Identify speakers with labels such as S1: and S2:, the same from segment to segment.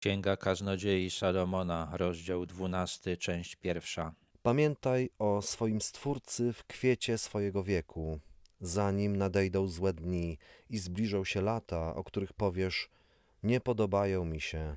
S1: Księga Kaznodziei Salomona, rozdział 12, część pierwsza.
S2: Pamiętaj o swoim Stwórcy w kwiecie swojego wieku, zanim nadejdą złe dni i zbliżą się lata, o których powiesz, nie podobają mi się.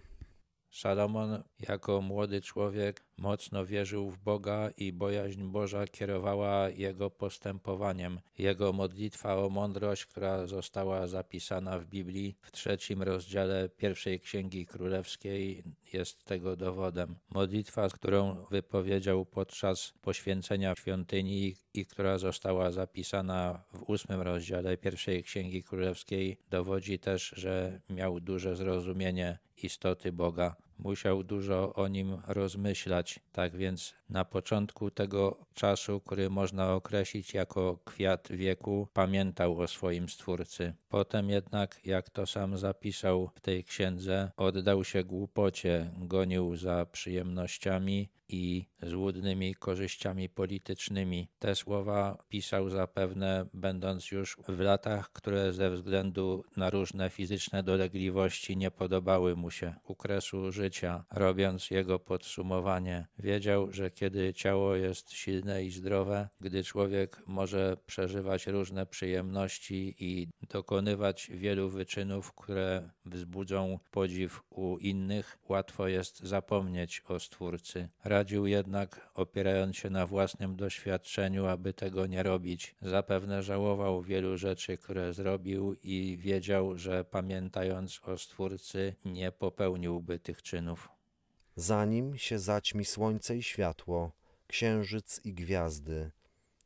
S1: Salomon jako młody człowiek mocno wierzył w Boga i bojaźń Boża kierowała jego postępowaniem. Jego modlitwa o mądrość, która została zapisana w Biblii w trzecim rozdziale pierwszej Księgi Królewskiej jest tego dowodem. Modlitwa, którą wypowiedział podczas poświęcenia świątyni i która została zapisana w ósmym rozdziale pierwszej Księgi Królewskiej dowodzi też, że miał duże zrozumienie istoty Boga musiał dużo o nim rozmyślać. Tak więc na początku tego czasu, który można określić jako kwiat wieku, pamiętał o swoim Stwórcy. Potem jednak, jak to sam zapisał w tej księdze, oddał się głupocie, gonił za przyjemnościami i złudnymi korzyściami politycznymi. Te słowa pisał zapewne, będąc już w latach, które ze względu na różne fizyczne dolegliwości nie podobały mu się u kresu życia. Robiąc jego podsumowanie, wiedział, że kiedy ciało jest silne i zdrowe, gdy człowiek może przeżywać różne przyjemności i dokonywać wielu wyczynów, które wzbudzą podziw u innych, łatwo jest zapomnieć o Stwórcy. Radził jednak, opierając się na własnym doświadczeniu, aby tego nie robić. Zapewne żałował wielu rzeczy, które zrobił i wiedział, że pamiętając o Stwórcy, nie popełniłby tych czynów.
S2: Zanim się zaćmi słońce i światło, księżyc i gwiazdy,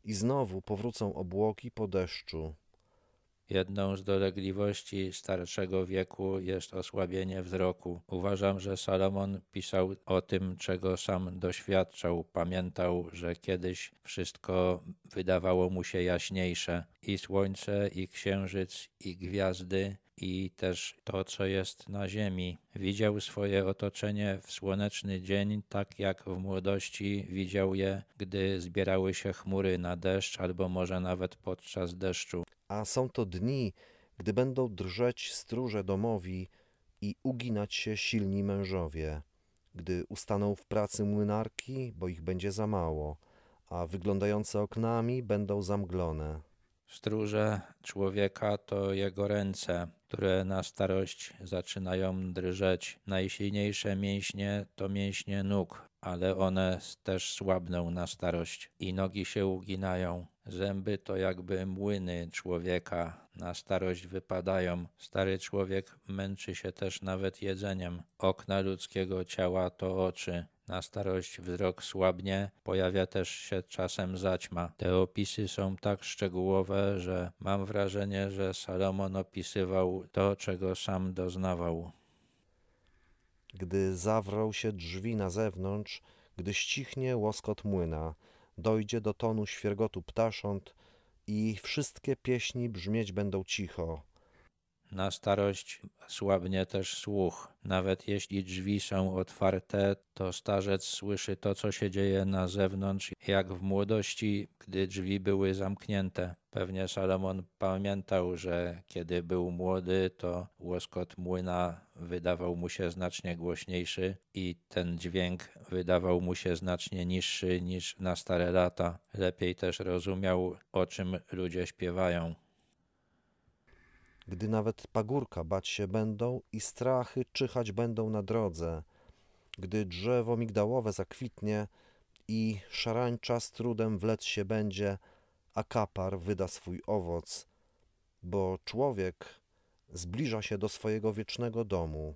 S2: i znowu powrócą obłoki po deszczu,
S1: Jedną z dolegliwości starszego wieku jest osłabienie wzroku. Uważam, że Salomon pisał o tym, czego sam doświadczał. Pamiętał, że kiedyś wszystko wydawało mu się jaśniejsze i słońce, i księżyc, i gwiazdy, i też to, co jest na ziemi. Widział swoje otoczenie w słoneczny dzień, tak jak w młodości widział je, gdy zbierały się chmury na deszcz, albo może nawet podczas deszczu
S2: a są to dni, gdy będą drżeć stróże domowi i uginać się silni mężowie, gdy ustaną w pracy młynarki, bo ich będzie za mało, a wyglądające oknami będą zamglone.
S1: Stróże człowieka to jego ręce, które na starość zaczynają drżeć. Najsilniejsze mięśnie to mięśnie nóg, ale one też słabną na starość i nogi się uginają. Zęby to jakby młyny człowieka, na starość wypadają. Stary człowiek męczy się też nawet jedzeniem. Okna ludzkiego ciała to oczy. Na starość wzrok słabnie, pojawia też się czasem zaćma. Te opisy są tak szczegółowe, że mam wrażenie, że Salomon opisywał to, czego sam doznawał.
S2: Gdy zawrą się drzwi na zewnątrz, gdy ścichnie łoskot młyna, dojdzie do tonu świergotu ptasząt i wszystkie pieśni brzmieć będą cicho.
S1: Na starość słabnie też słuch. Nawet jeśli drzwi są otwarte, to starzec słyszy to, co się dzieje na zewnątrz, jak w młodości, gdy drzwi były zamknięte. Pewnie Salomon pamiętał, że kiedy był młody, to łoskot młyna wydawał mu się znacznie głośniejszy i ten dźwięk wydawał mu się znacznie niższy niż na stare lata. Lepiej też rozumiał, o czym ludzie śpiewają
S2: gdy nawet pagórka bać się będą i strachy czyhać będą na drodze, gdy drzewo migdałowe zakwitnie i szarańcza z trudem wlec się będzie, a kapar wyda swój owoc, bo człowiek zbliża się do swojego wiecznego domu,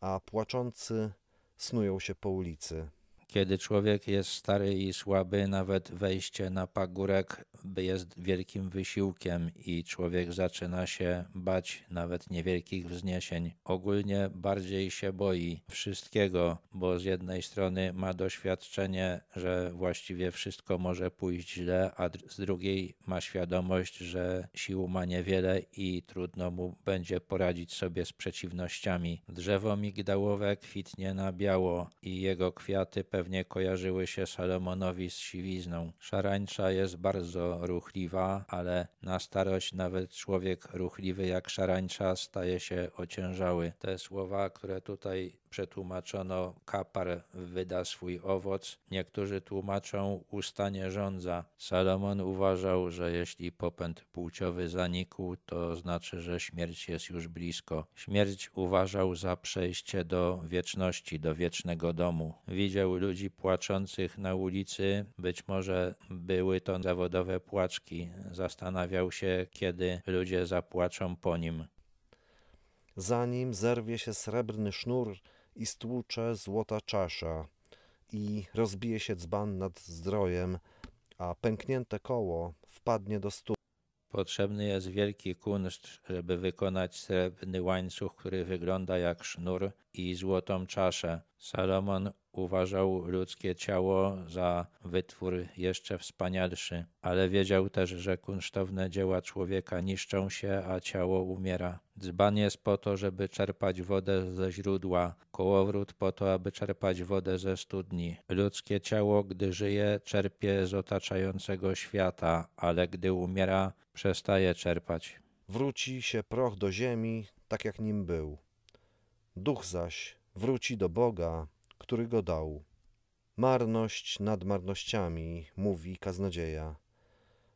S2: a płaczący snują się po ulicy.
S1: Kiedy człowiek jest stary i słaby, nawet wejście na pagórek jest wielkim wysiłkiem i człowiek zaczyna się bać nawet niewielkich wzniesień. Ogólnie bardziej się boi wszystkiego, bo z jednej strony ma doświadczenie, że właściwie wszystko może pójść źle, a z drugiej ma świadomość, że sił ma niewiele i trudno mu będzie poradzić sobie z przeciwnościami. Drzewo migdałowe kwitnie na biało i jego kwiaty pewnie pewnie kojarzyły się Salomonowi z siwizną. Szarańcza jest bardzo ruchliwa, ale na starość nawet człowiek ruchliwy jak szarańcza staje się ociężały. Te słowa, które tutaj przetłumaczono kapar wyda swój owoc, niektórzy tłumaczą ustanie rządza. Salomon uważał, że jeśli popęd płciowy zanikł, to znaczy, że śmierć jest już blisko. Śmierć uważał za przejście do wieczności, do wiecznego domu. Widział ludzi płaczących na ulicy, być może były to zawodowe płaczki. Zastanawiał się, kiedy ludzie zapłaczą po nim.
S2: Zanim zerwie się srebrny sznur i stłucze złota czasza i rozbije się dzban nad zdrojem, a pęknięte koło wpadnie do stóp.
S1: Potrzebny jest wielki kunszt, żeby wykonać srebrny łańcuch, który wygląda jak sznur i złotą czaszę. Salomon uważał ludzkie ciało za wytwór jeszcze wspanialszy, ale wiedział też, że kunsztowne dzieła człowieka niszczą się, a ciało umiera. Dzban jest po to, żeby czerpać wodę ze źródła, kołowrót po to, aby czerpać wodę ze studni. Ludzkie ciało, gdy żyje, czerpie z otaczającego świata, ale gdy umiera, przestaje czerpać.
S2: Wróci się proch do ziemi, tak jak nim był. Duch zaś wróci do Boga, który go dał. Marność nad marnościami, mówi kaznodzieja.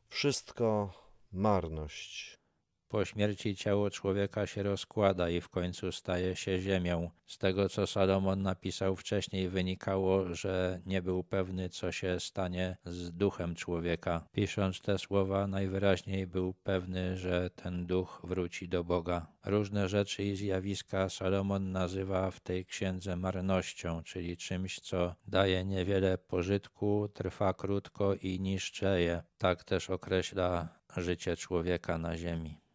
S2: Wszystko marność.
S1: Po śmierci ciało człowieka się rozkłada i w końcu staje się ziemią. Z tego, co Salomon napisał wcześniej, wynikało, że nie był pewny, co się stanie z duchem człowieka. Pisząc te słowa, najwyraźniej był pewny, że ten duch wróci do Boga. Różne rzeczy i zjawiska Salomon nazywa w tej księdze marnością, czyli czymś, co daje niewiele pożytku, trwa krótko i niszczeje. Tak też określa życie człowieka na ziemi.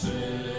S1: czy